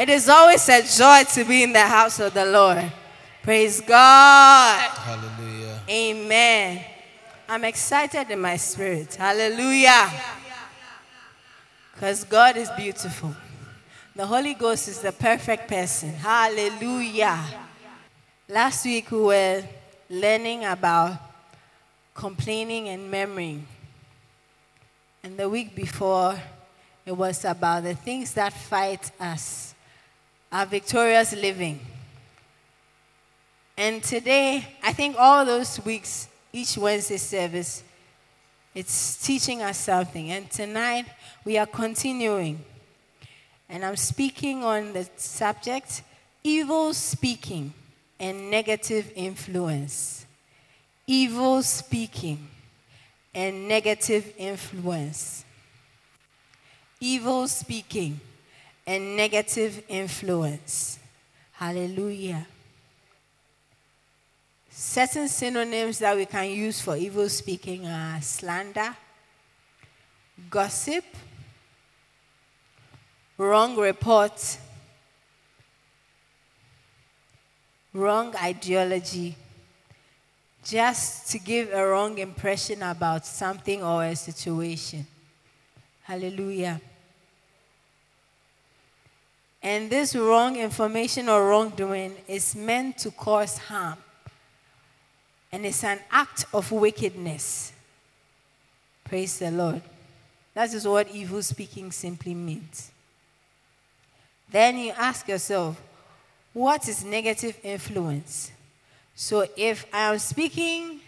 It is always a joy to be in the house of the Lord. Praise God. Hallelujah. Amen. I'm excited in my spirit. Hallelujah. Because God is beautiful. The Holy Ghost is the perfect person. Hallelujah. Last week we were learning about complaining and murmuring. And the week before, it was about the things that fight us, our victorious living. And today, I think all those weeks, each Wednesday service, it's teaching us something. And tonight, we are continuing. And I'm speaking on the subject evil speaking and negative influence. Evil speaking and negative influence. Evil speaking and negative influence. Hallelujah. Certain synonyms that we can use for evil speaking are slander, gossip, wrong report, wrong ideology, just to give a wrong impression about something or a situation. Hallelujah. And this wrong information or wrongdoing is meant to cause harm. And it's an act of wickedness. Praise the Lord. That is what evil speaking simply means. Then you ask yourself, what is negative influence? So if I am speaking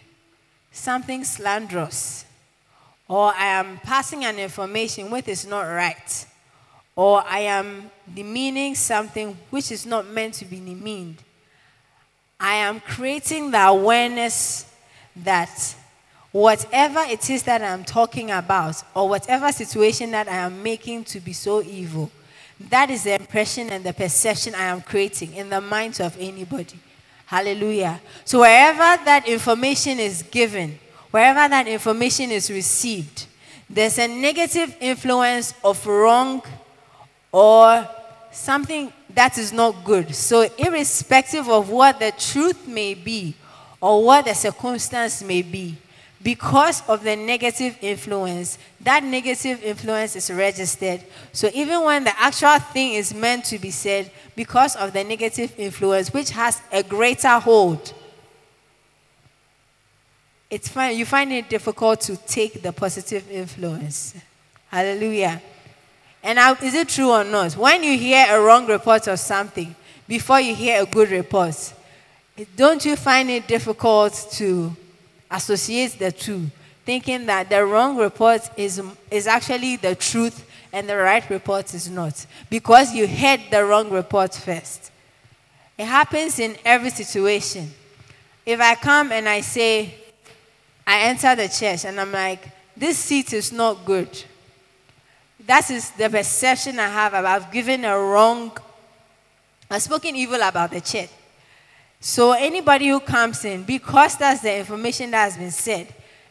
something slanderous, or I am passing an information which is not right, or I am demeaning something which is not meant to be demeaned, I am creating the awareness that whatever it is that I'm talking about, or whatever situation that I am making to be so evil, that is the impression and the perception I am creating in the minds of anybody. Hallelujah. So, wherever that information is given, wherever that information is received, there's a negative influence of wrong or something that is not good. So, irrespective of what the truth may be or what the circumstance may be, because of the negative influence, that negative influence is registered. So even when the actual thing is meant to be said, because of the negative influence, which has a greater hold, it's fine. You find it difficult to take the positive influence. Hallelujah. And now, is it true or not? When you hear a wrong report of something, before you hear a good report, don't you find it difficult to associate the two, thinking that the wrong report is, is actually the truth and the right report is not, because you heard the wrong report first. It happens in every situation. If I come and I say, I enter the church and I'm like, this seat is not good. That is the perception I have about giving a wrong, I've spoken evil about the church. So anybody who comes in, because that's the information that has been said,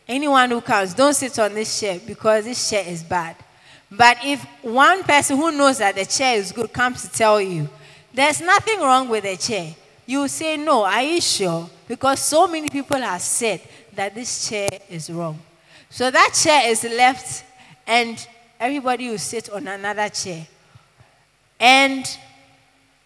anyone who comes, don't sit on this chair because this chair is bad. But if one person who knows that the chair is good comes to tell you, there's nothing wrong with the chair, you say, No, are you sure? Because so many people have said that this chair is wrong. So that chair is left, and everybody will sit on another chair. And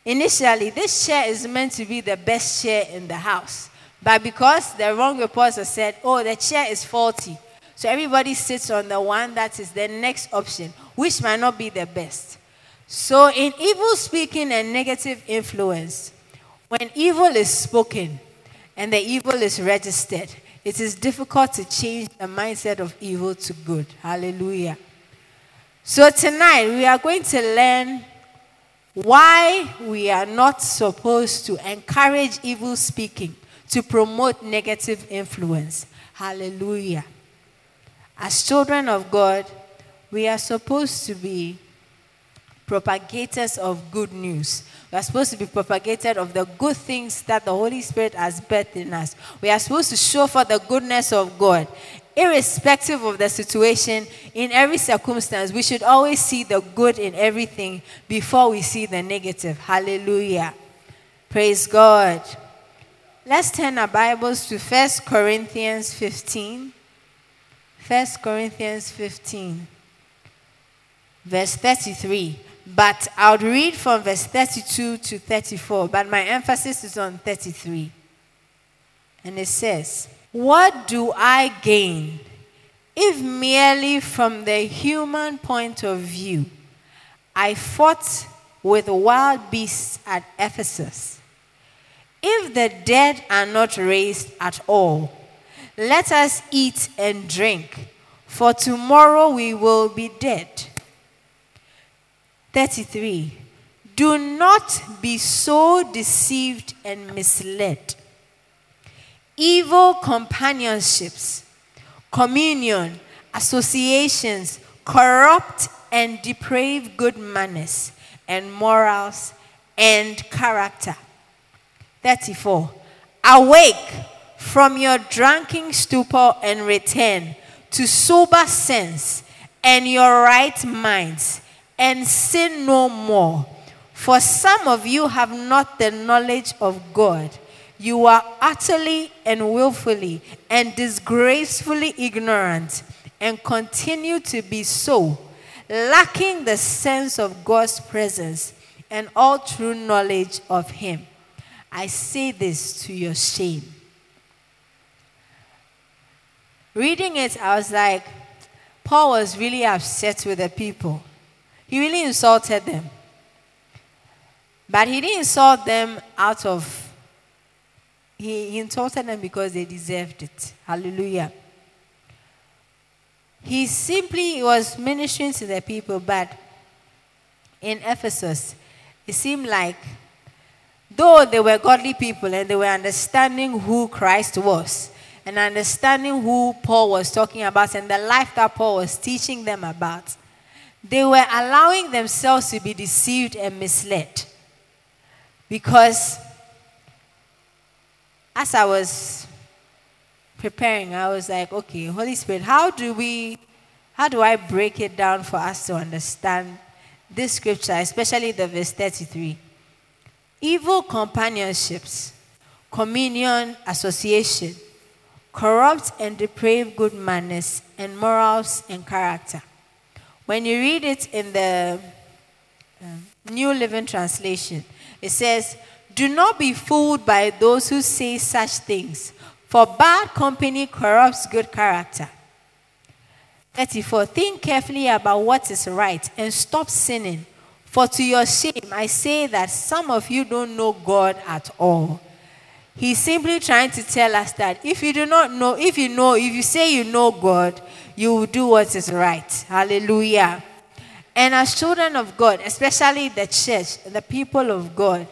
Initially, this chair is meant to be the best chair in the house. But because the wrong reports have said, oh, the chair is faulty. So everybody sits on the one that is the next option, which might not be the best. So in evil speaking and negative influence, when evil is spoken and the evil is registered, it is difficult to change the mindset of evil to good. Hallelujah. So tonight we are going to learn why we are not supposed to encourage evil speaking to promote negative influence. Hallelujah. As children of God, we are supposed to be propagators of good news. We are supposed to be propagators of the good things that the Holy Spirit has birthed in us. We are supposed to show for the goodness of God irrespective of the situation, in every circumstance, we should always see the good in everything before we see the negative. Hallelujah. Praise God. Let's turn our Bibles to 1 Corinthians 15. 1 Corinthians 15, verse 33. But I would read from verse 32 to 34, but my emphasis is on 33. And it says, What do I gain if merely from the human point of view I fought with wild beasts at Ephesus? If the dead are not raised at all, let us eat and drink, for tomorrow we will be dead. 33. Do not be so deceived and misled. Evil companionships, communion, associations corrupt and deprave good manners and morals and character. 34. Awake from your drunken stupor and return to sober sense and your right minds and sin no more. For some of you have not the knowledge of God. You are utterly and willfully and disgracefully ignorant and continue to be so, lacking the sense of God's presence and all true knowledge of Him. I say this to your shame. Reading it, I was like, Paul was really upset with the people. He really insulted them. But he didn't insult them out of, he, insulted them because they deserved it. Hallelujah. He simply was ministering to the people, but in Ephesus, it seemed like though they were godly people and they were understanding who Christ was and understanding who Paul was talking about and the life that Paul was teaching them about, they were allowing themselves to be deceived and misled. Because as I was preparing, I was like, okay, Holy Spirit, how do we, how do I break it down for us to understand this scripture, especially the verse 33? Evil companionships, communion, association, corrupt and depraved good manners, and morals and character. When you read it in the um, New Living Translation, it says, Do not be fooled by those who say such things, for bad company corrupts good character. 34. Think carefully about what is right and stop sinning. For to your shame, I say that some of you don't know God at all. He's simply trying to tell us that if you do not know, if you know, if you say you know God, you will do what is right. Hallelujah. And as children of God, especially the church, the people of God,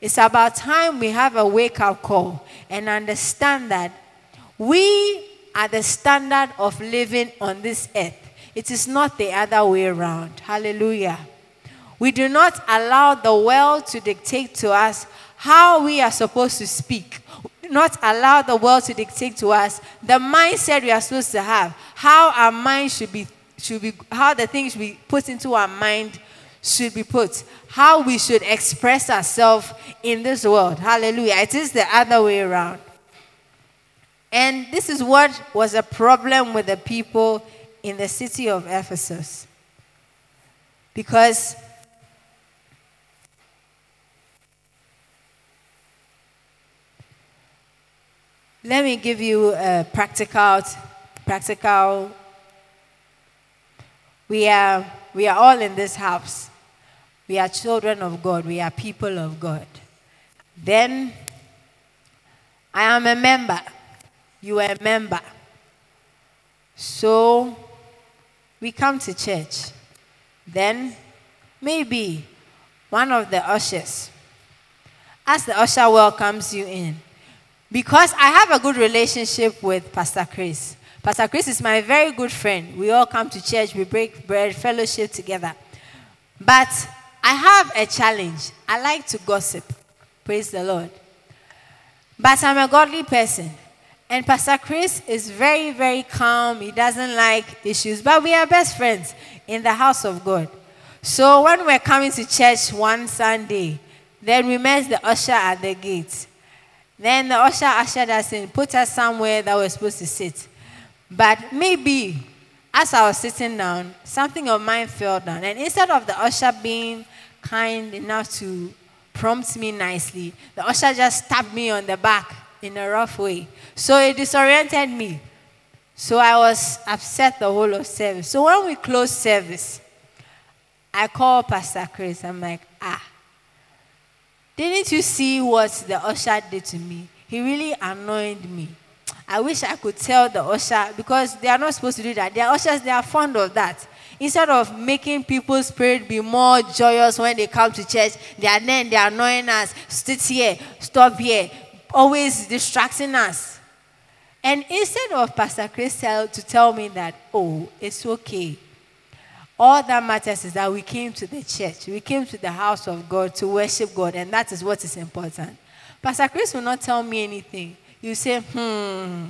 it's about time we have a wake up call and understand that we are the standard of living on this earth. It is not the other way around. Hallelujah. We do not allow the world to dictate to us how we are supposed to speak. Not allow the world to dictate to us the mindset we are supposed to have, how our mind should be, should be how the things we put into our mind should be put, how we should express ourselves in this world. Hallelujah. It is the other way around. And this is what was a problem with the people in the city of Ephesus. Because Let me give you a practical, practical. We are, we are all in this house. We are children of God. We are people of God. Then I am a member. You are a member. So we come to church. Then maybe one of the ushers, as the usher welcomes you in, because I have a good relationship with Pastor Chris. Pastor Chris is my very good friend. We all come to church, we break bread, fellowship together. But I have a challenge. I like to gossip. Praise the Lord. But I'm a godly person. And Pastor Chris is very, very calm. He doesn't like issues, but we are best friends in the house of God. So when we're coming to church one Sunday, then we met the usher at the gate. Then the usher ushered us in, put us somewhere that we're supposed to sit. But maybe as I was sitting down, something of mine fell down. And instead of the usher being kind enough to prompt me nicely, the usher just stabbed me on the back in a rough way. So it disoriented me. So I was upset the whole of service. So when we closed service, I called Pastor Chris. I'm like, ah, didn't you see what the usher did to me? He really annoyed me. I wish I could tell the usher because they are not supposed to do that. They are ushers, they are fond of that. Instead of making people's spirit be more joyous when they come to church, they are then they are annoying us. Sit here, stop here, always distracting us. And instead of Pastor Chris to tell me that, oh, it's okay. All that matters is that we came to the church. We came to the house of God to worship God, and that is what is important. Pastor Chris will not tell me anything. You say, hmm.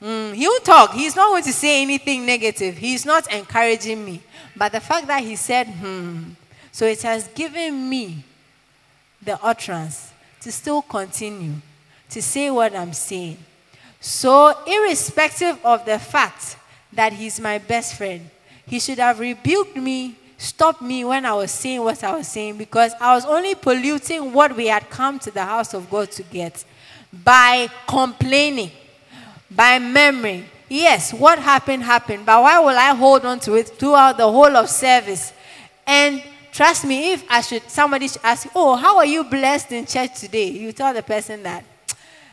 Mm, he'll talk. He's not going to say anything negative. He's not encouraging me. But the fact that he said, hmm, so it has given me the utterance to still continue to say what I'm saying. So, irrespective of the fact that he's my best friend, he should have rebuked me, stopped me when I was saying what I was saying, because I was only polluting what we had come to the house of God to get by complaining, by memory. Yes, what happened, happened, but why will I hold on to it throughout the whole of service? And trust me, if I should, somebody should ask, Oh, how are you blessed in church today? You tell the person that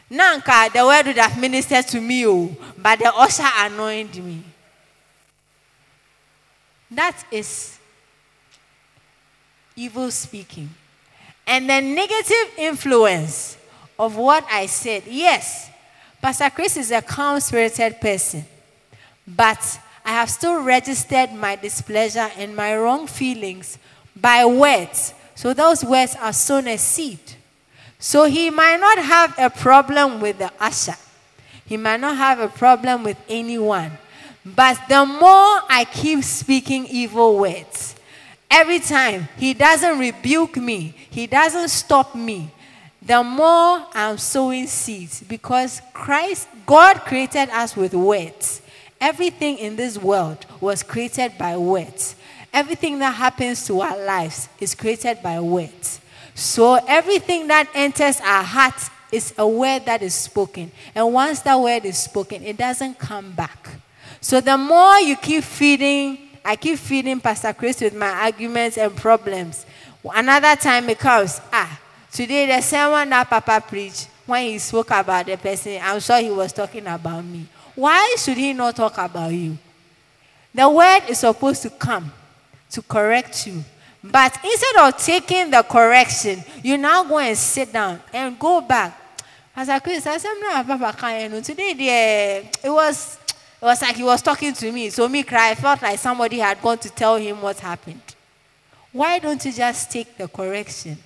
Nanka, the word would have ministered to me, oh, but the usher anointed me. That is evil speaking. And the negative influence of what I said. Yes, Pastor Chris is a calm spirited person, but I have still registered my displeasure and my wrong feelings by words. So those words are sown a seed. So he might not have a problem with the usher. He might not have a problem with anyone. But the more I keep speaking evil words, every time he doesn't rebuke me, he doesn't stop me, the more I'm sowing seeds because Christ, God created us with words. Everything in this world was created by words. Everything that happens to our lives is created by words. So everything that enters our hearts is a word that is spoken. And once that word is spoken, it doesn't come back. So the more you keep feeding, I keep feeding Pastor Chris with my arguments and problems. Another time it comes, ah, today the sermon that Papa preached, when he spoke about the person, I'm sure he was talking about me. Why should he not talk about you? The word is supposed to come to correct you, but instead of taking the correction, you now go and sit down and go back. As I Chris, I said, no, Papa can't. Today, the, it was it was like he was talking to me. So me cry. I felt like somebody had gone to tell him what happened. Why don't you just take the correction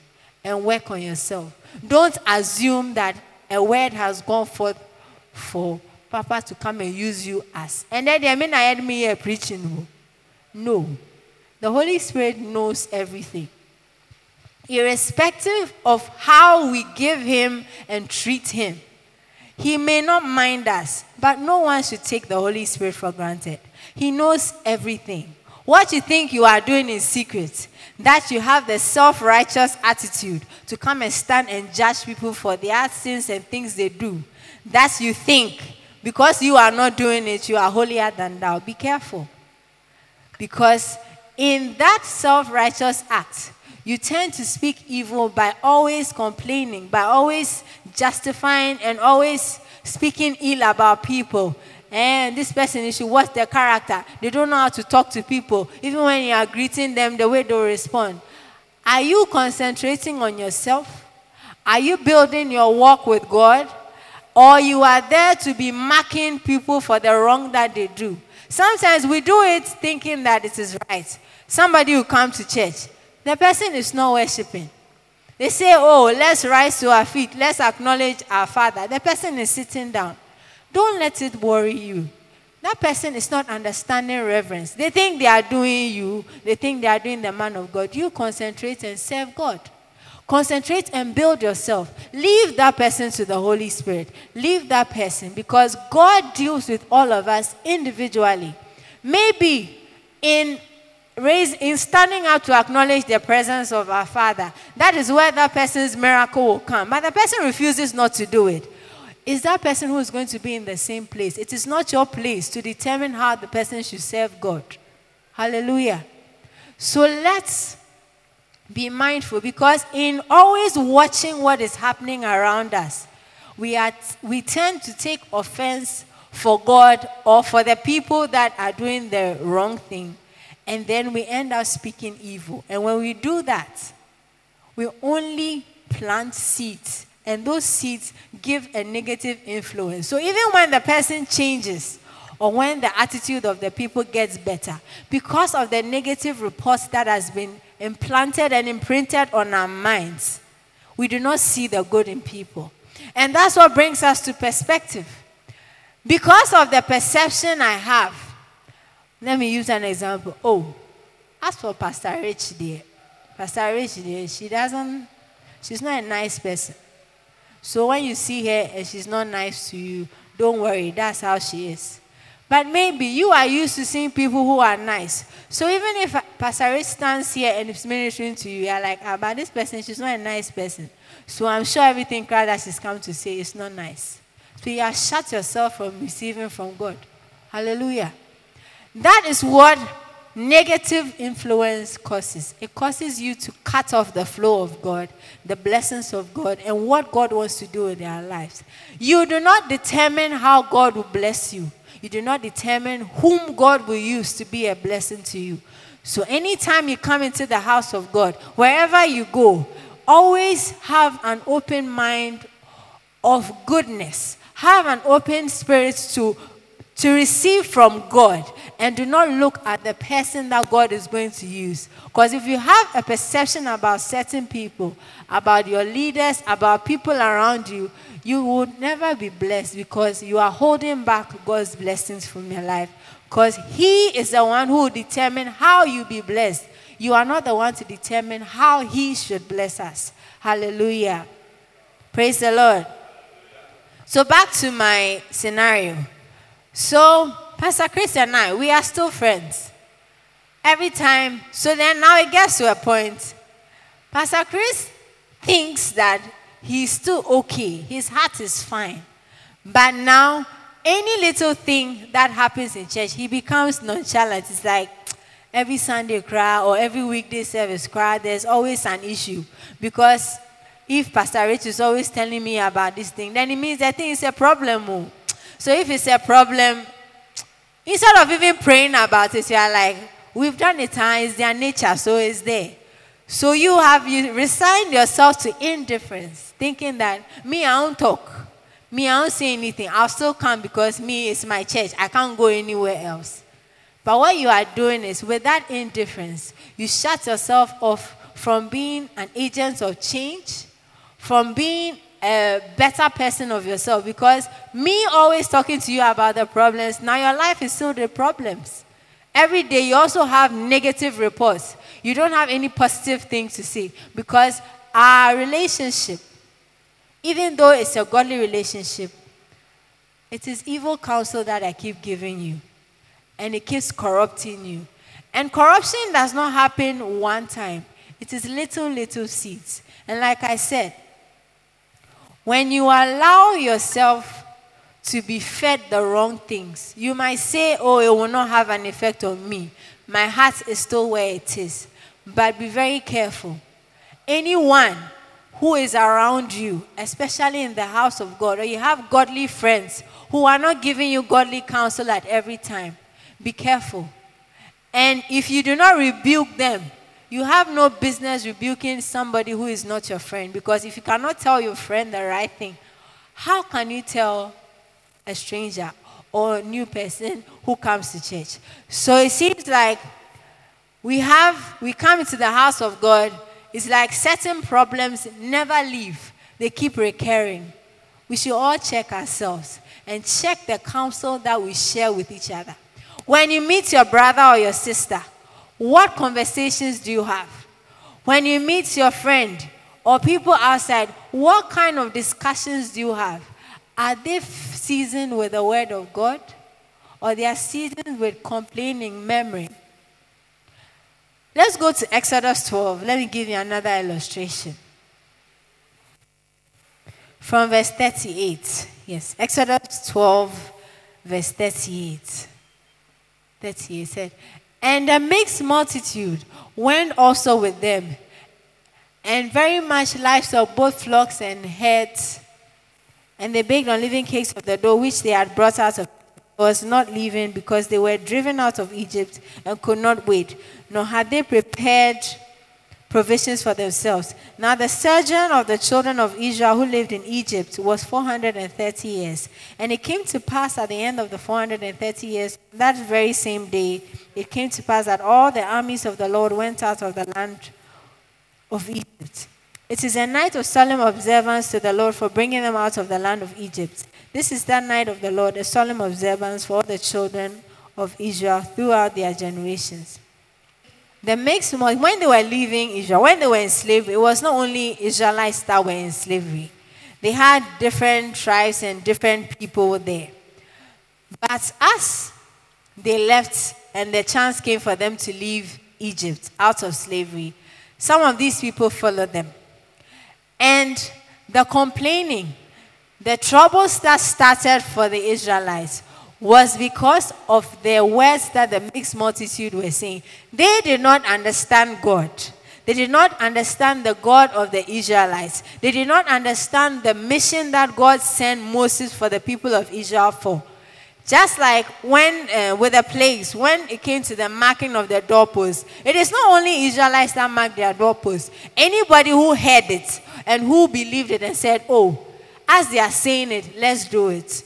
and work on yourself? Don't assume that a word has gone forth for Papa to come and use you as. And then they mean I had me here preaching. No. The Holy Spirit knows everything. Irrespective of how we give Him and treat Him, He may not mind us, but no one should take the Holy Spirit for granted. He knows everything. What you think you are doing in secret, that you have the self righteous attitude to come and stand and judge people for their sins and things they do, that you think because you are not doing it, you are holier than thou. Be careful. Because in that self righteous act, you tend to speak evil by always complaining, by always justifying, and always speaking ill about people. And this person, you should watch their character. They don't know how to talk to people. Even when you are greeting them, the way they respond. Are you concentrating on yourself? Are you building your walk with God? Or you are there to be marking people for the wrong that they do? Sometimes we do it thinking that it is right. Somebody will come to church. The person is not worshiping. They say, Oh, let's rise to our feet. Let's acknowledge our Father. The person is sitting down. Don't let it worry you. That person is not understanding reverence. They think they are doing you, they think they are doing the man of God. You concentrate and serve God. Concentrate and build yourself. Leave that person to the Holy Spirit. Leave that person because God deals with all of us individually. Maybe in raise in standing up to acknowledge the presence of our Father, that is where that person's miracle will come. But the person refuses not to do it. Is that person who is going to be in the same place? It is not your place to determine how the person should serve God. Hallelujah. So let's be mindful because in always watching what is happening around us, we, are, we tend to take offense for God or for the people that are doing the wrong thing. And then we end up speaking evil. And when we do that, we only plant seeds. And those seeds give a negative influence. So even when the person changes, or when the attitude of the people gets better, because of the negative reports that has been implanted and imprinted on our minds, we do not see the good in people. And that's what brings us to perspective. Because of the perception I have, let me use an example. Oh, as for Pastor Rich there, Pastor Rich there, she doesn't, she's not a nice person. So when you see her and she's not nice to you, don't worry, that's how she is. But maybe you are used to seeing people who are nice. So even if Pastor stands here and is ministering to you, you're like, ah, but this person, she's not a nice person. So I'm sure everything that she's come to say is not nice. So you have shut yourself from receiving from God. Hallelujah. That is what negative influence causes. It causes you to cut off the flow of God, the blessings of God, and what God wants to do in their lives. You do not determine how God will bless you. You do not determine whom God will use to be a blessing to you. So, anytime you come into the house of God, wherever you go, always have an open mind of goodness. Have an open spirit to, to receive from God and do not look at the person that God is going to use. Because if you have a perception about certain people, about your leaders, about people around you, you will never be blessed because you are holding back God's blessings from your life. Because He is the one who will determine how you be blessed. You are not the one to determine how He should bless us. Hallelujah. Praise the Lord. So, back to my scenario. So, Pastor Chris and I, we are still friends. Every time. So then now it gets to a point. Pastor Chris thinks that he's still okay. His heart is fine. But now, any little thing that happens in church, he becomes nonchalant. It's like every Sunday cry or every weekday service cry, there's always an issue. Because if Pastor Rich is always telling me about this thing, then it means that thing is a problem. Oh. So if it's a problem, instead of even praying about it, you are like, we've done it, huh? it's their nature, so it's there. So you have you resigned yourself to indifference, thinking that me, I don't talk. Me, I don't say anything. I'll still come because me is my church. I can't go anywhere else. But what you are doing is with that indifference, you shut yourself off from being an agent of change, from being a better person of yourself. Because me always talking to you about the problems, now your life is still the problems. Every day you also have negative reports. You don't have any positive things to say because our relationship, even though it's a godly relationship, it is evil counsel that I keep giving you. And it keeps corrupting you. And corruption does not happen one time, it is little, little seeds. And like I said, when you allow yourself to be fed the wrong things, you might say, Oh, it will not have an effect on me. My heart is still where it is. But be very careful. Anyone who is around you, especially in the house of God, or you have godly friends who are not giving you godly counsel at every time, be careful. And if you do not rebuke them, you have no business rebuking somebody who is not your friend. Because if you cannot tell your friend the right thing, how can you tell a stranger or a new person who comes to church? So it seems like we have, we come into the house of God, it's like certain problems never leave, they keep recurring. we should all check ourselves and check the counsel that we share with each other. When you meet your brother or your sister, what conversations do you have? When you meet your friend or people outside, what kind of discussions do you have? Are they seasoned with the word of God or they are seasoned with complaining memory? Let's go to Exodus 12. Let me give you another illustration. From verse 38. Yes, Exodus 12, verse 38. 38 said, And a mixed multitude went also with them, and very much livestock, both flocks and herds. And they baked unleavened cakes of the dough which they had brought out of was not leaving because they were driven out of Egypt and could not wait, nor had they prepared provisions for themselves. Now, the sojourn of the children of Israel who lived in Egypt was 430 years. And it came to pass at the end of the 430 years, that very same day, it came to pass that all the armies of the Lord went out of the land of Egypt. It is a night of solemn observance to the Lord for bringing them out of the land of Egypt. This is that night of the Lord, a solemn observance for all the children of Israel throughout their generations. The mixed when they were leaving Israel, when they were in slavery, it was not only Israelites that were in slavery. They had different tribes and different people there. But as they left and the chance came for them to leave Egypt out of slavery, some of these people followed them. And the complaining the troubles that started for the Israelites was because of the words that the mixed multitude were saying. They did not understand God. They did not understand the God of the Israelites. They did not understand the mission that God sent Moses for the people of Israel for. Just like when, uh, with the plagues, when it came to the marking of the doorposts, it is not only Israelites that mark their doorposts. Anybody who heard it and who believed it and said, Oh, as they are saying it, let's do it.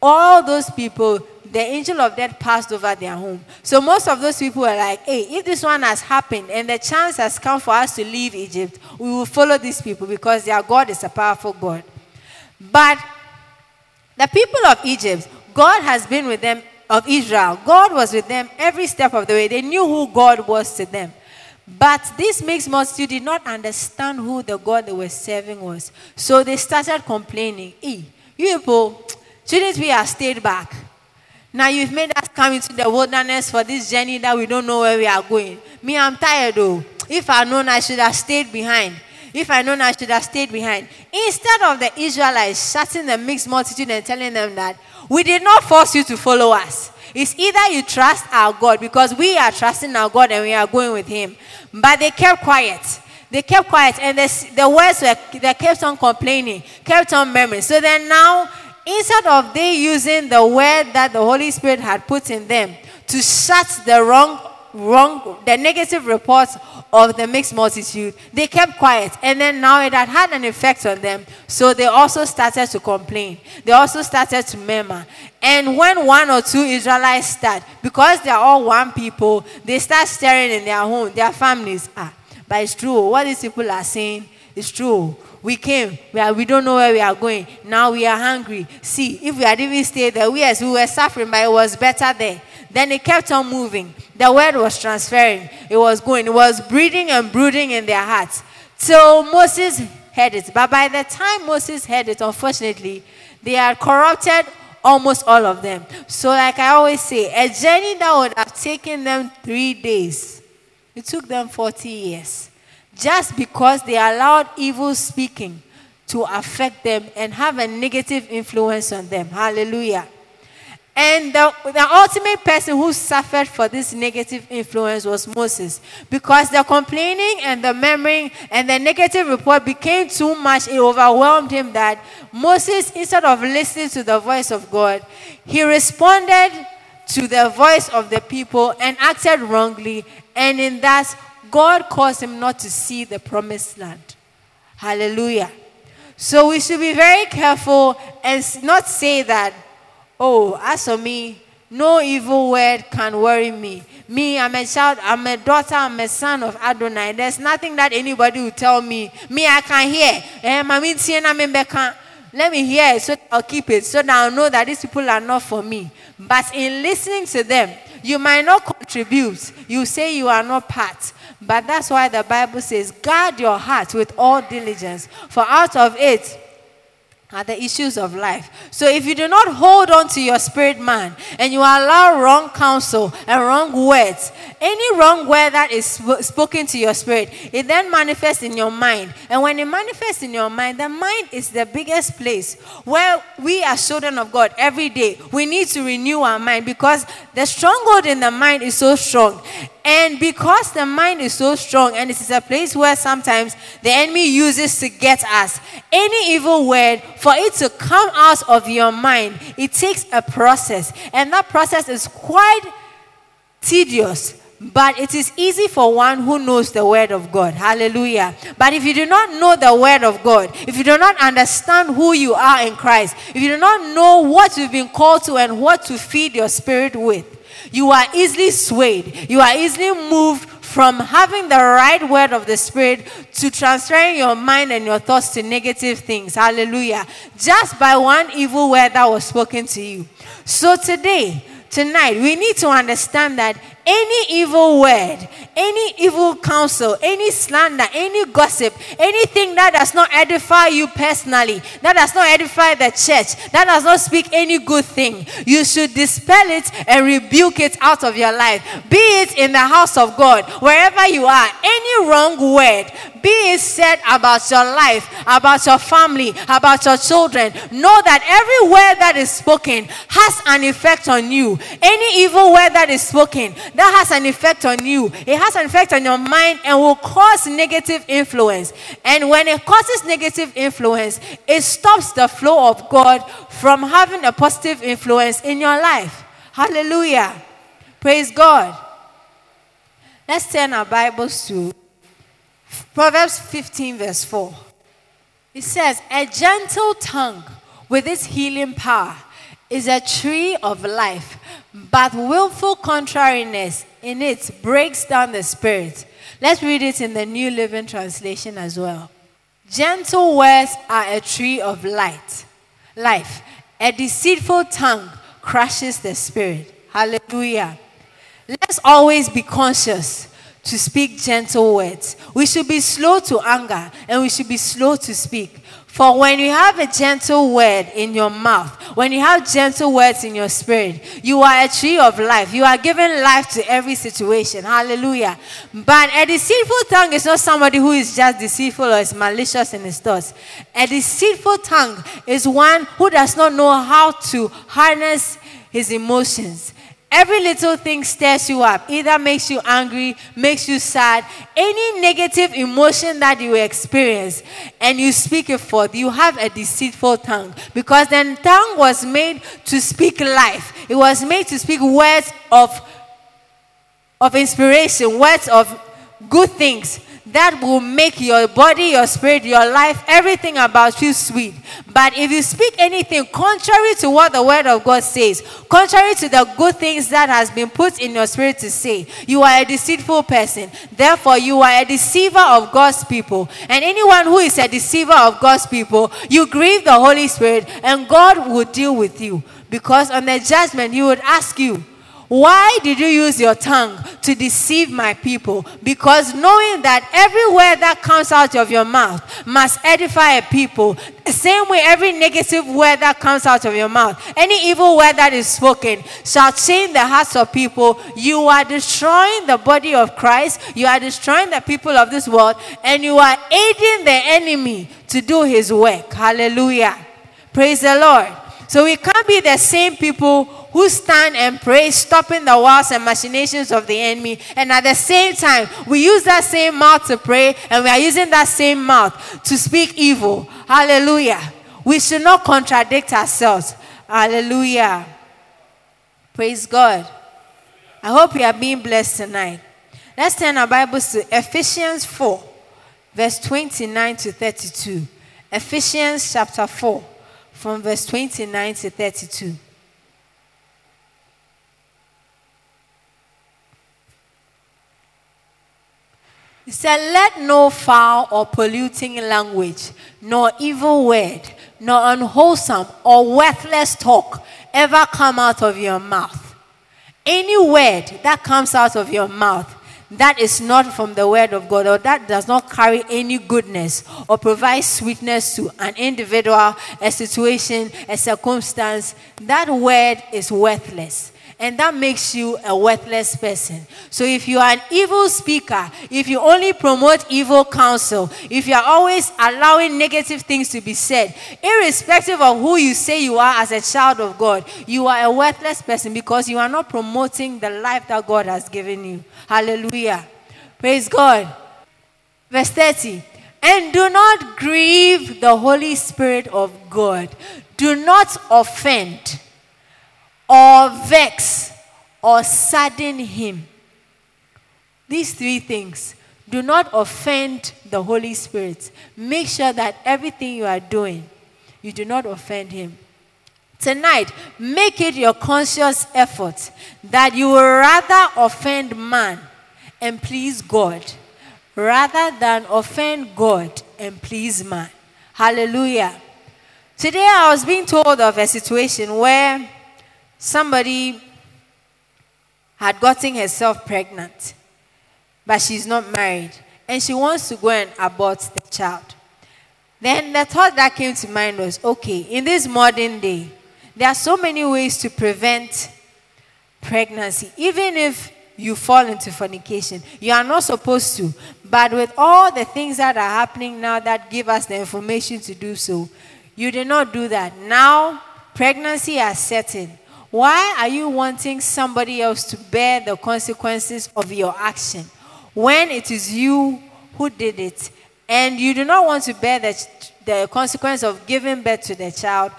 All those people, the angel of death passed over their home. So most of those people were like, hey, if this one has happened and the chance has come for us to leave Egypt, we will follow these people because their God is a powerful God. But the people of Egypt, God has been with them, of Israel. God was with them every step of the way. They knew who God was to them. But this mixed multitude did not understand who the God they were serving was. So they started complaining. Hey, you people, shouldn't we have stayed back? Now you've made us come into the wilderness for this journey that we don't know where we are going. Me, I'm tired though. If I known I should have stayed behind. If I known I should have stayed behind. Instead of the Israelites shutting the mixed multitude and telling them that we did not force you to follow us. It's either you trust our God because we are trusting our God and we are going with Him. But they kept quiet. They kept quiet and the, the words were, they kept on complaining, kept on murmuring. So then now, instead of they using the word that the Holy Spirit had put in them to shut the wrong, wrong, the negative reports of the mixed multitude, they kept quiet. And then now it had had an effect on them. So they also started to complain. They also started to murmur. And when one or two Israelites start, because they are all one people, they start staring in their home, their families. Ah, but it's true. What these people are saying is true. We came, we, are, we don't know where we are going. Now we are hungry. See, if we had even stayed there, we, yes, we were suffering, but it was better there. Then it kept on moving. The word was transferring. It was going. It was breeding and brooding in their hearts. So Moses heard it. But by the time Moses heard it, unfortunately, they had corrupted almost all of them. So, like I always say, a journey that would have taken them three days, it took them 40 years. Just because they allowed evil speaking to affect them and have a negative influence on them. Hallelujah. And the, the ultimate person who suffered for this negative influence was Moses. Because the complaining and the murmuring and the negative report became too much, it overwhelmed him that Moses, instead of listening to the voice of God, he responded to the voice of the people and acted wrongly. And in that, God caused him not to see the promised land. Hallelujah. So we should be very careful and not say that Oh, as for me, no evil word can worry me. Me, I'm a child, I'm a daughter, I'm a son of Adonai. There's nothing that anybody will tell me. Me, I can hear. Eh, let me hear it so I'll keep it, so that I'll know that these people are not for me. But in listening to them, you might not contribute. You say you are not part. But that's why the Bible says, guard your heart with all diligence, for out of it are the issues of life. So if you do not hold on to your spirit man and you allow wrong counsel and wrong words, any wrong word that is sp- spoken to your spirit, it then manifests in your mind. And when it manifests in your mind, the mind is the biggest place where we as children of God every day, we need to renew our mind because the stronghold in the mind is so strong. And because the mind is so strong and it is a place where sometimes the enemy uses to get us, any evil word, for it to come out of your mind, it takes a process. And that process is quite tedious. But it is easy for one who knows the word of God. Hallelujah. But if you do not know the word of God, if you do not understand who you are in Christ, if you do not know what you've been called to and what to feed your spirit with, you are easily swayed. You are easily moved from having the right word of the Spirit to transferring your mind and your thoughts to negative things. Hallelujah. Just by one evil word that was spoken to you. So today, tonight, we need to understand that any evil word, any evil counsel, any slander, any gossip, anything that does not edify you personally, that does not edify the church, that does not speak any good thing, you should dispel it and rebuke it out of your life. Be it in the house of God, wherever you are, any wrong word, be it said about your life, about your family, about your children, know that every word that is spoken has an effect on you. Any evil word that is spoken, that has an effect on you. It has an effect on your mind and will cause negative influence. And when it causes negative influence, it stops the flow of God from having a positive influence in your life. Hallelujah. Praise God. Let's turn our Bibles to Proverbs 15, verse 4. It says, A gentle tongue with its healing power is a tree of life, but willful contrariness in it breaks down the spirit. Let's read it in the New Living Translation as well. Gentle words are a tree of light, life. A deceitful tongue crushes the spirit. Hallelujah. Let's always be conscious to speak gentle words. We should be slow to anger and we should be slow to speak. For when you have a gentle word in your mouth, when you have gentle words in your spirit, you are a tree of life. You are giving life to every situation. Hallelujah. But a deceitful tongue is not somebody who is just deceitful or is malicious in his thoughts. A deceitful tongue is one who does not know how to harness his emotions. Every little thing stirs you up, either makes you angry, makes you sad, any negative emotion that you experience, and you speak it forth, you have a deceitful tongue. Because the tongue was made to speak life, it was made to speak words of, of inspiration, words of good things that will make your body, your spirit, your life, everything about you sweet. But if you speak anything contrary to what the word of God says, contrary to the good things that has been put in your spirit to say, you are a deceitful person. Therefore, you are a deceiver of God's people. And anyone who is a deceiver of God's people, you grieve the Holy Spirit and God will deal with you. Because on the judgment, he would ask you, why did you use your tongue to deceive my people? Because knowing that every word that comes out of your mouth must edify a people, the same way every negative word that comes out of your mouth, any evil word that is spoken, shall change the hearts of people. You are destroying the body of Christ, you are destroying the people of this world, and you are aiding the enemy to do his work. Hallelujah. Praise the Lord. So we can't be the same people who stand and pray, stopping the wiles and machinations of the enemy. And at the same time, we use that same mouth to pray, and we are using that same mouth to speak evil. Hallelujah. We should not contradict ourselves. Hallelujah. Praise God. I hope you are being blessed tonight. Let's turn our Bibles to Ephesians 4, verse 29 to 32. Ephesians chapter 4, from verse 29 to 32. He said, Let no foul or polluting language, nor evil word nor unwholesome or worthless talk ever come out of your mouth. Any word that comes out of your mouth that is not from the word of God or that does not carry any goodness or provide sweetness to an individual, a situation, a circumstance, that word is worthless and that makes you a worthless person. So if you are an evil speaker, if you only promote evil counsel, if you are always allowing negative things to be said, irrespective of who you say you are as a child of God, you are a worthless person because you are not promoting the life that God has given you. Hallelujah. Praise God. Verse 30. And do not grieve the Holy Spirit of God. Do not offend or vex or sadden him. These three things do not offend the Holy Spirit. Make sure that everything you are doing, you do not offend him. Tonight, make it your conscious effort that you will rather offend man and please God rather than offend God and please man. Hallelujah. Today I was being told of a situation where somebody had gotten herself pregnant, but she's not married, and she wants to go and abort the child. Then the thought that came to mind was okay, in this modern day, there are so many ways to prevent pregnancy. Even if you fall into fornication, you are not supposed to. But with all the things that are happening now that give us the information to do so, you did not do that. Now, pregnancy has set in. Why are you wanting somebody else to bear the consequences of your action when it is you who did it? And you do not want to bear the, the consequence of giving birth to the child.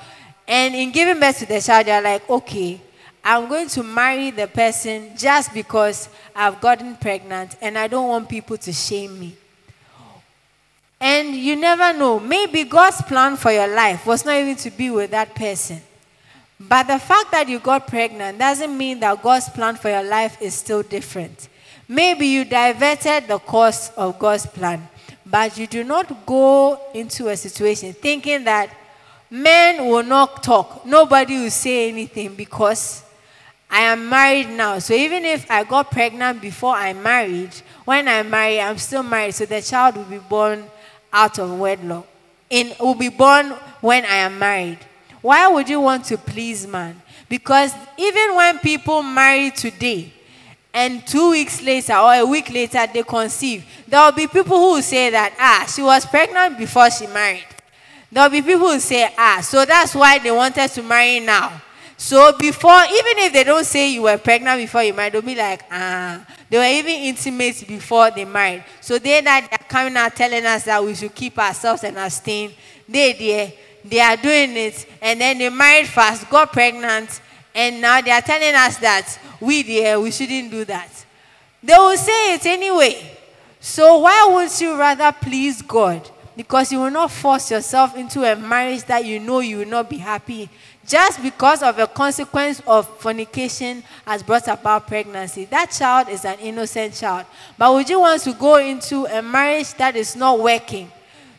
And in giving birth to the child, you're like, okay, I'm going to marry the person just because I've gotten pregnant and I don't want people to shame me. And you never know. Maybe God's plan for your life was not even to be with that person. But the fact that you got pregnant doesn't mean that God's plan for your life is still different. Maybe you diverted the course of God's plan, but you do not go into a situation thinking that men will not talk, nobody will say anything because I am married now. So even if I got pregnant before I married, when I marry, I'm still married. So the child will be born out of wedlock. In will be born when I am married. Why would you want to please man? Because even when people marry today, and two weeks later or a week later they conceive, there will be people who will say that, ah, she was pregnant before she married. There will be people who say, ah, so that's why they wanted to marry now. So before, even if they don't say you were pregnant before you married, they'll be like, ah, they were even intimate before they married. So they that they are coming out telling us that we should keep ourselves and abstain, they there they are doing it, and then they married fast, got pregnant, and now they are telling us that we there we shouldn't do that. They will say it anyway. So why wouldn't you rather please God? Because you will not force yourself into a marriage that you know you will not be happy just because of a consequence of fornication has brought about pregnancy. That child is an innocent child. But would you want to go into a marriage that is not working,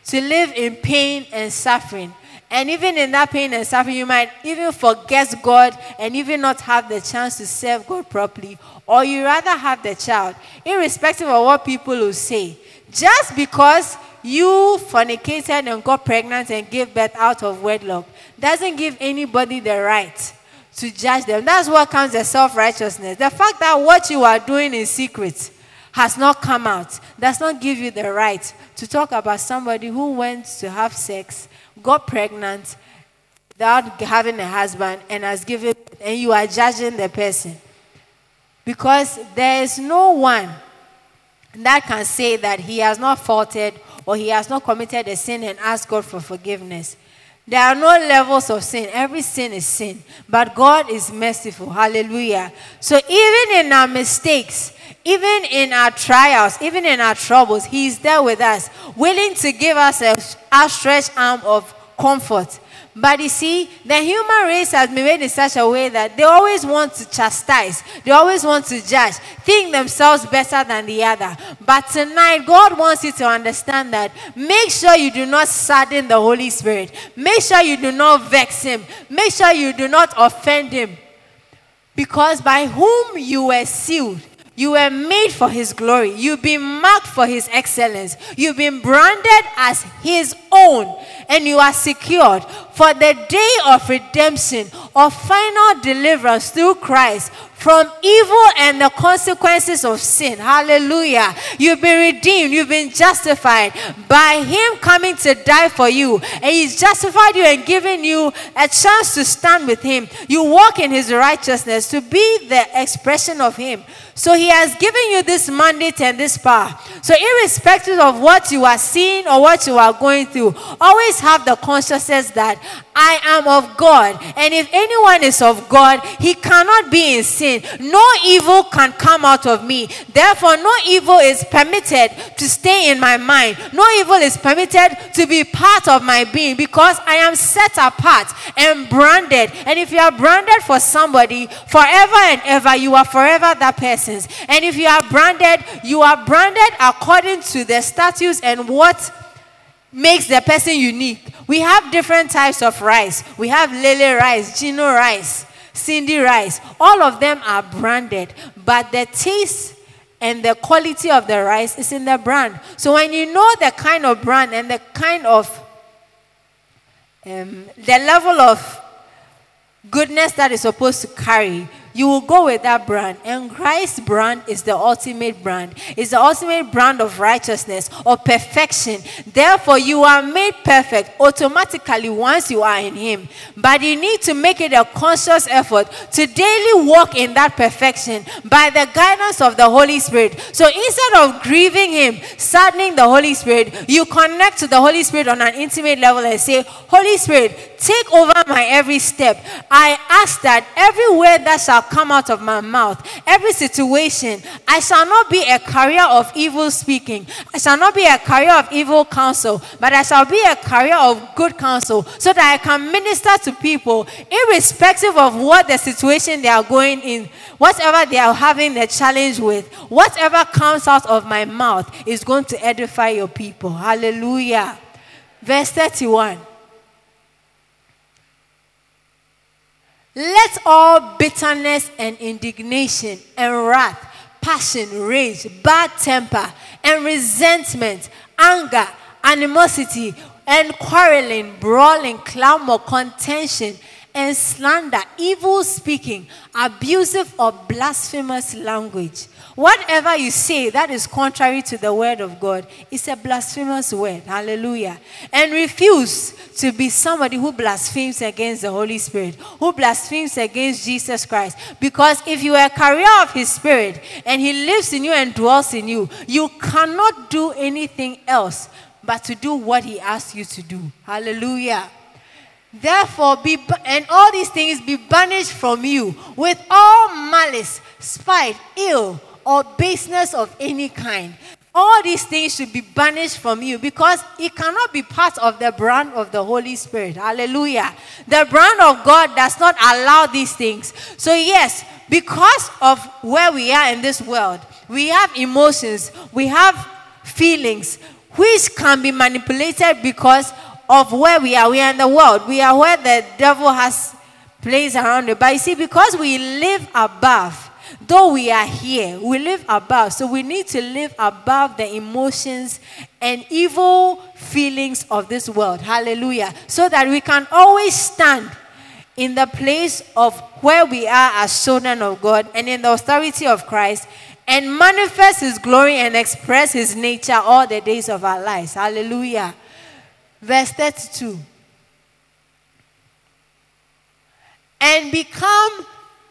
to live in pain and suffering? And even in that pain and suffering, you might even forget God and even not have the chance to serve God properly. Or you rather have the child, irrespective of what people will say. Just because you fornicated and got pregnant and gave birth out of wedlock doesn't give anybody the right to judge them. That's what counts as self righteousness. The fact that what you are doing in secret has not come out does not give you the right to talk about somebody who went to have sex got pregnant without having a husband and has given, and you are judging the person. Because there is no one that can say that he has not faulted or he has not committed a sin and asked God for forgiveness. There are no levels of sin. Every sin is sin. But God is merciful. Hallelujah. So even in our mistakes, even in our trials, even in our troubles, He is there with us, willing to give us a outstretched arm of comfort. But you see, the human race has been made in such a way that they always want to chastise, they always want to judge, think themselves better than the other. But tonight, God wants you to understand that make sure you do not sadden the Holy Spirit, make sure you do not vex Him, make sure you do not offend Him. Because by whom you were sealed, you were made for His glory. You've been marked for His excellence. You've been branded as His own, and you are secured for the day of redemption, of final deliverance through Christ from evil and the consequences of sin. Hallelujah. You've been redeemed, you've been justified by Him coming to die for you. And He's justified you and given you a chance to stand with Him. You walk in His righteousness to be the expression of Him. So He has given you this mandate and this power. So, irrespective of what you are seeing or what you are going through, always have the consciousness that I am of God. And if anyone is of God, he cannot be in sin. No evil can come out of me. Therefore, no evil is permitted to stay in my mind. No evil is permitted to be part of my being because I am set apart and branded. And if you are branded for somebody forever and ever, you are forever that person's. And if you are branded, you are branded according to the statutes and what makes the person unique. We have different types of rice. We have Lele rice, chino rice, Cindy rice. All of them are branded, but the taste and the quality of the rice is in the brand. So when you know the kind of brand and the kind of um, the level of goodness that is supposed to carry, you will go with that brand. And Christ's brand is the ultimate brand. It's the ultimate brand of righteousness or perfection. Therefore, you are made perfect automatically once you are in Him. But you need to make it a conscious effort to daily walk in that perfection by the guidance of the Holy Spirit. So instead of grieving Him, saddening the Holy Spirit, you connect to the Holy Spirit on an intimate level and say, Holy Spirit, take over my every step. I ask that everywhere that shall shall come out of my mouth. Every situation, I shall not be a carrier of evil speaking. I shall not be a carrier of evil counsel, but I shall be a carrier of good counsel so that I can minister to people irrespective of what the situation they are going in, whatever they are having a challenge with, whatever comes out of my mouth is going to edify your people. Hallelujah. Verse 31. Let all bitterness and indignation and wrath, passion, rage, bad temper, and resentment, anger, animosity, and quarreling, brawling, clamor, contention, and slander, evil speaking, abusive or blasphemous language. Whatever you say that is contrary to the word of God is a blasphemous word. Hallelujah. And refuse to be somebody who blasphemes against the Holy Spirit, who blasphemes against Jesus Christ. Because if you are a carrier of His Spirit and He lives in you and dwells in you, you cannot do anything else but to do what He asks you to do. Hallelujah. Therefore, be and all these things be banished from you with all malice, spite, ill or baseness of any kind. All these things should be banished from you because it cannot be part of the brand of the Holy Spirit. Hallelujah. The brand of God does not allow these things. So, yes, because of where we are in this world, we have emotions, we have feelings, which can be manipulated because of where we are. We are in the world, we are where the devil has placed around it. But you see, because we live above, Though we are here, we live above. So we need to live above the emotions and evil feelings of this world. Hallelujah. So that we can always stand in the place of where we are as children of God and in the authority of Christ and manifest His glory and express His nature all the days of our lives. Hallelujah. Verse 32. And become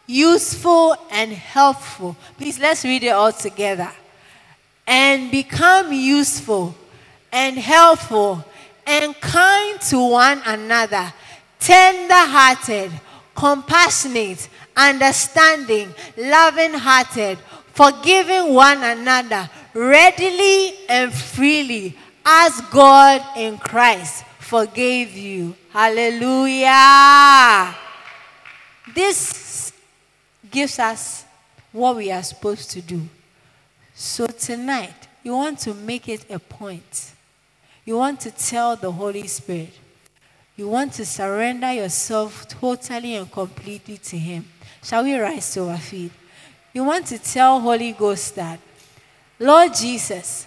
useful and helpful. Please let's read it all together. And become useful and helpful and kind to one another, tender hearted, compassionate, understanding, loving hearted, forgiving one another readily and freely as God in Christ forgave you. Hallelujah. This gives us what we are supposed to do. So tonight, you want to make it a point. You want to tell the Holy Spirit. You want to surrender yourself totally and completely to Him. Shall we rise to our feet? You want to tell Holy Ghost that, Lord Jesus,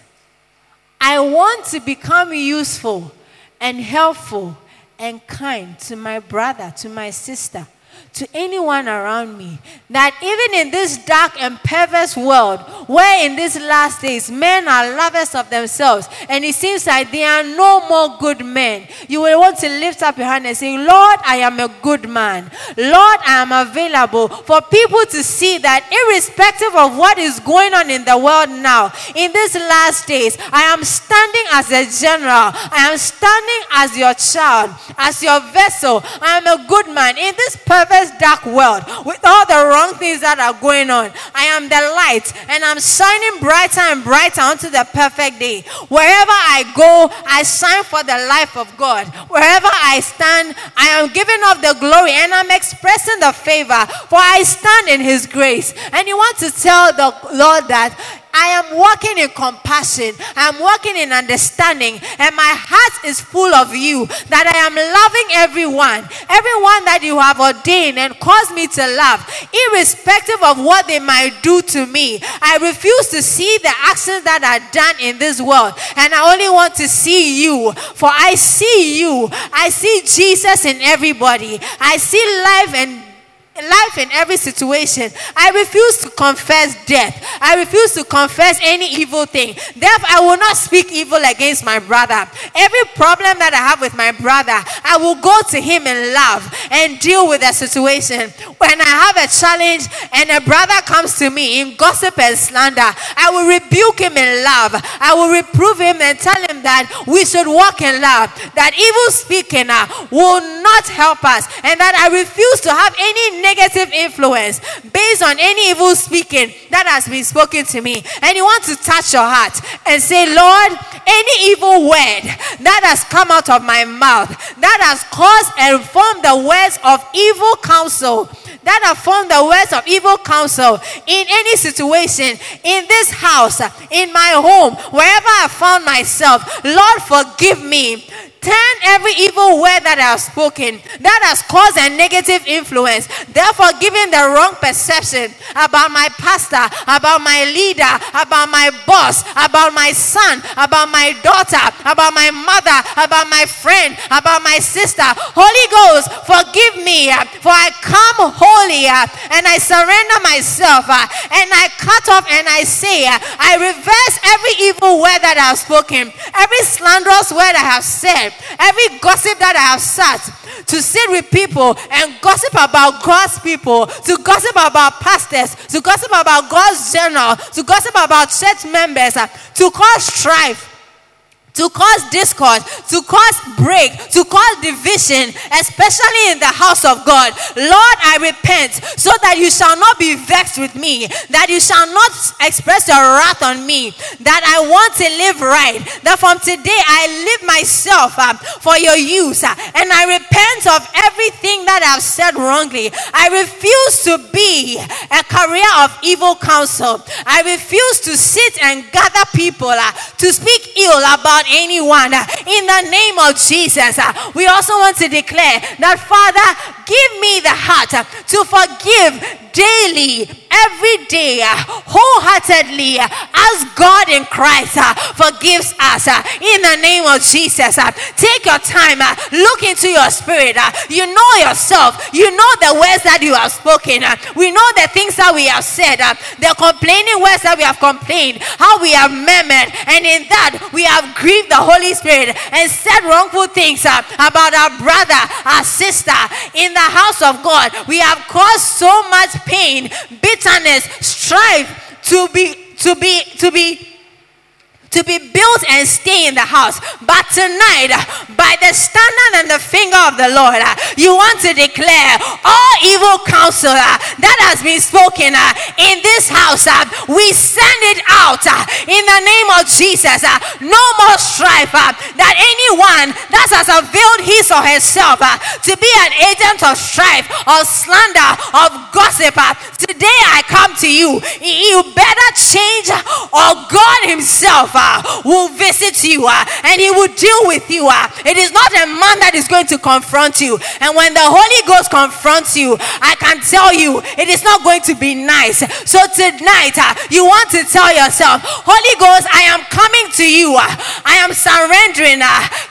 I want to become useful and helpful and kind to my brother, to my sister, to anyone around me that even in this dark and perverse world, where in these last days men are lovers of themselves and it seems like there are no more good men, you will want to lift up your hand and say, Lord, I am a good man. Lord, I am available for people to see that irrespective of what is going on in the world now, in these last days, I am standing as a general, I am standing as your child, as your vessel. I am a good man in this dark world with all the wrong things that are going on. I am the light and I'm shining brighter and brighter unto the perfect day. Wherever I go, I shine for the life of God. Wherever I stand, I am giving off the glory and I'm expressing the favor, for I stand in His grace. And you want to tell the Lord that I am walking in compassion. I'm walking in understanding. And my heart is full of you. That I am loving everyone. Everyone that you have ordained and caused me to love. Irrespective of what they might do to me. I refuse to see the actions that are done in this world. And I only want to see you. For I see you. I see Jesus in everybody. I see life and life in every situation. I refuse to confess death. I refuse to confess any evil thing. Therefore, I will not speak evil against my brother. Every problem that I have with my brother, I will go to him in love and deal with the situation. When I have a challenge and a brother comes to me in gossip and slander, I will rebuke him in love. I will reprove him and tell him that we should walk in love. That evil speaking will not help us, and that I refuse to have any negative influence based on any evil speaking that has been spoken to me, and you want to touch your heart and say, Lord, any evil word that has come out of my mouth that has caused and formed the words of evil counsel that have formed the words of evil counsel in any situation, in this house, in my home, wherever I found myself, Lord, forgive me. Turn every evil word that I have spoken that has caused a negative influence, therefore giving the wrong perception about my pastor, about my leader, about my boss, about my son, about my daughter, about my mother, about my friend, about my sister. Holy Ghost, forgive me, for I come holy and I surrender myself and I cut off and I say, I reverse every evil word that I have spoken, every slanderous word I have said every gossip that I have sat to sit with people and gossip about God's people, to gossip about pastors, to gossip about God's general, to gossip about church members, uh, to cause strife to cause discord, to cause break, to cause division, especially in the house of God. Lord, I repent so that you shall not be vexed with me, that you shall not express your wrath on me, that I want to live right, that from today I live myself uh, for your use, uh, and I repent of everything that I've said wrongly. I refuse to be a career of evil counsel. I refuse to sit and gather people uh, to speak ill about anyone. Uh, in the name of Jesus, uh, we also want to declare that, Father, give me the heart uh, to forgive daily, every day, uh, wholeheartedly, uh, as God in Christ uh, forgives us. In the name of Jesus, take your time, look into your spirit. You know yourself, you know the words that you have spoken. We know the things that we have said, the complaining words that we have complained, how we have murmured, and in that we have grieved the Holy Spirit and said wrongful things about our brother, our sister in the house of God. We have caused so much pain, bitterness, strife to be to be to be to be built and stay in the house. But tonight, by the standard and the finger of the Lord, uh, you want to declare all evil counsel uh, that has been spoken uh, in this house, uh, we send it out uh, in the name of Jesus. Uh, no more strife that anyone that has availed his or herself to be an agent of strife, of slander, of gossip. Today I come to you. You better change, or God Himself Uh, will visit you uh, and He will deal with you. Uh. It is not a man that is going to confront you. And when the Holy Ghost confronts you, I can tell you it is not going to be nice. So tonight, you want to tell yourself, Holy Ghost, I am coming to you. I am surrendering.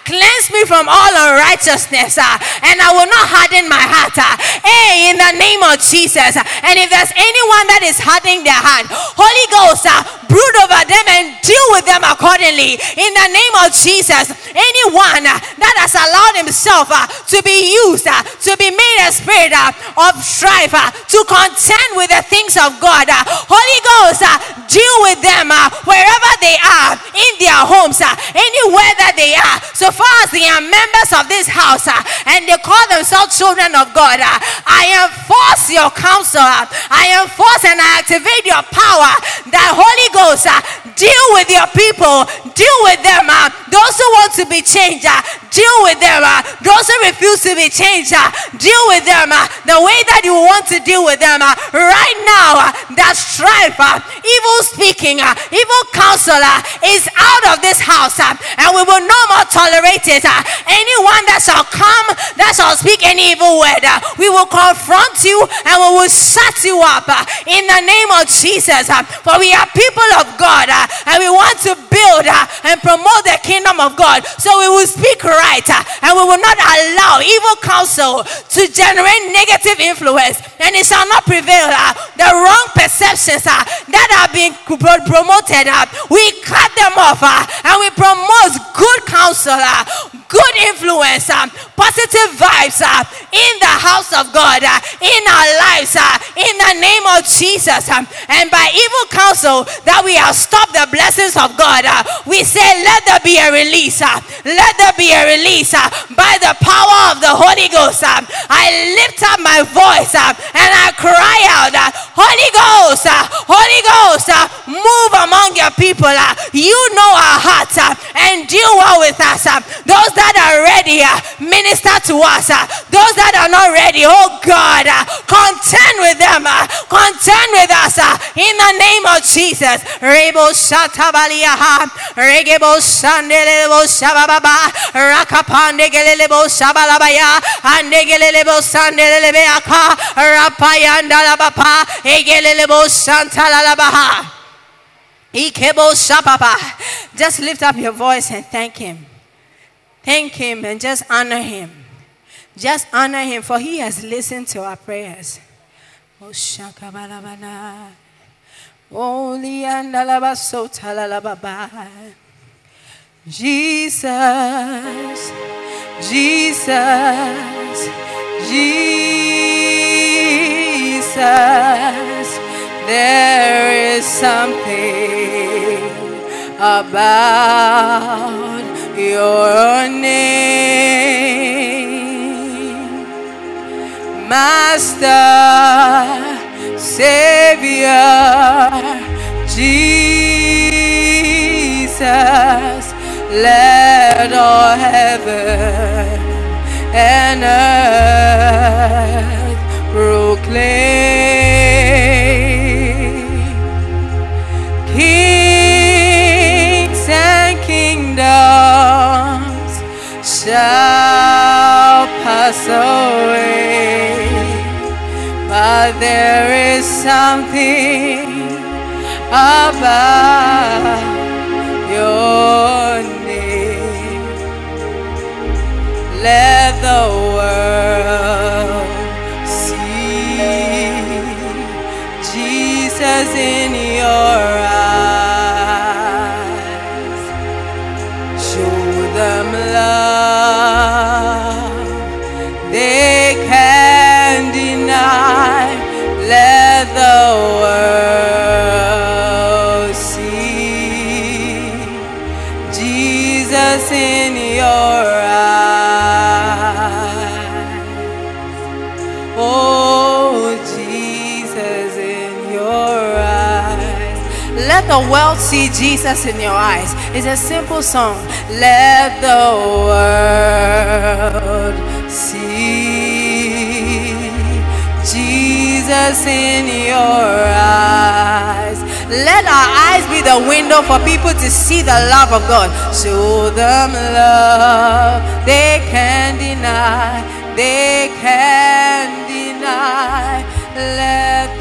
Cleanse me from all unrighteousness. And I will not harden my heart. Hey, in the name of Jesus. And if there's anyone that is hardening their heart, Holy Ghost, brood over them and deal with them accordingly. In the name of Jesus, anyone that has allowed himself uh, to be used, uh, to be made a spirit uh, of strife, uh, to contend with the things of God, uh, Holy Ghost, uh, deal with them wherever they are, in their homes, anywhere that they are. So far as they are members of this house and they call themselves children of God, I enforce your counsel, I enforce and I activate your power that Holy Ghost deal with your people, deal with them. Uh, those who want to be changed, uh, deal with them. Uh, those who refuse to be changed, uh, deal with them uh, the way that you want to deal with them. Uh, right now, uh, that strife, uh, evil speaking, uh, evil counselor uh, is out of this house, uh, and we will no more tolerate it. Uh, anyone that shall come, that shall speak any evil word, uh, we will confront you and we will shut you up uh, in the name of Jesus. Uh, for we are people of God uh, and we want to build uh, and promote the kingdom of God. So we will speak right uh, and we will not allow evil counsel to generate negative influence and it shall not prevail. Uh, the wrong perceptions uh, that are being promoted, uh, we cut them off uh, and we promote good counsel, uh, good influence, um, positive vibes in the house of God, in our lives, in the name of Jesus. Um, and by evil counsel that we have stopped the blessings of God, we say, let there be a release. let there be a release uh, by the power of the Holy Ghost. Um. I lift up my voice um, and I cry out, uh, Holy Ghost, uh, Holy Ghost, move among your people. You know our hearts and deal well with us. Um. Those that are ready, minister to us. Those that are not ready, oh God, uh, contend with them, uh, contend with us uh, in the name of Jesus. Rebo Shatabalia, Regebo Sandelebo Shababa, Rakapande Gelebo Shabalabaya, and Gelebo Sandelebeaka, Rapayanda Labapa, Egelebo Santalabaha. Just lift up your voice and thank Him. Thank Him and just honor Him. Just honor Him, for He has listened to our prayers. And Jesus, Jesus, Jesus. There is something about your name, Master, Savior, Jesus. Let all heaven and earth proclaim kings there is something about your name. let the world see Jesus in your eyes. It's a simple song. Let the world see Jesus in your eyes. Let our eyes be the window for people to see the love of God. Show them love they can deny. They can deny. Let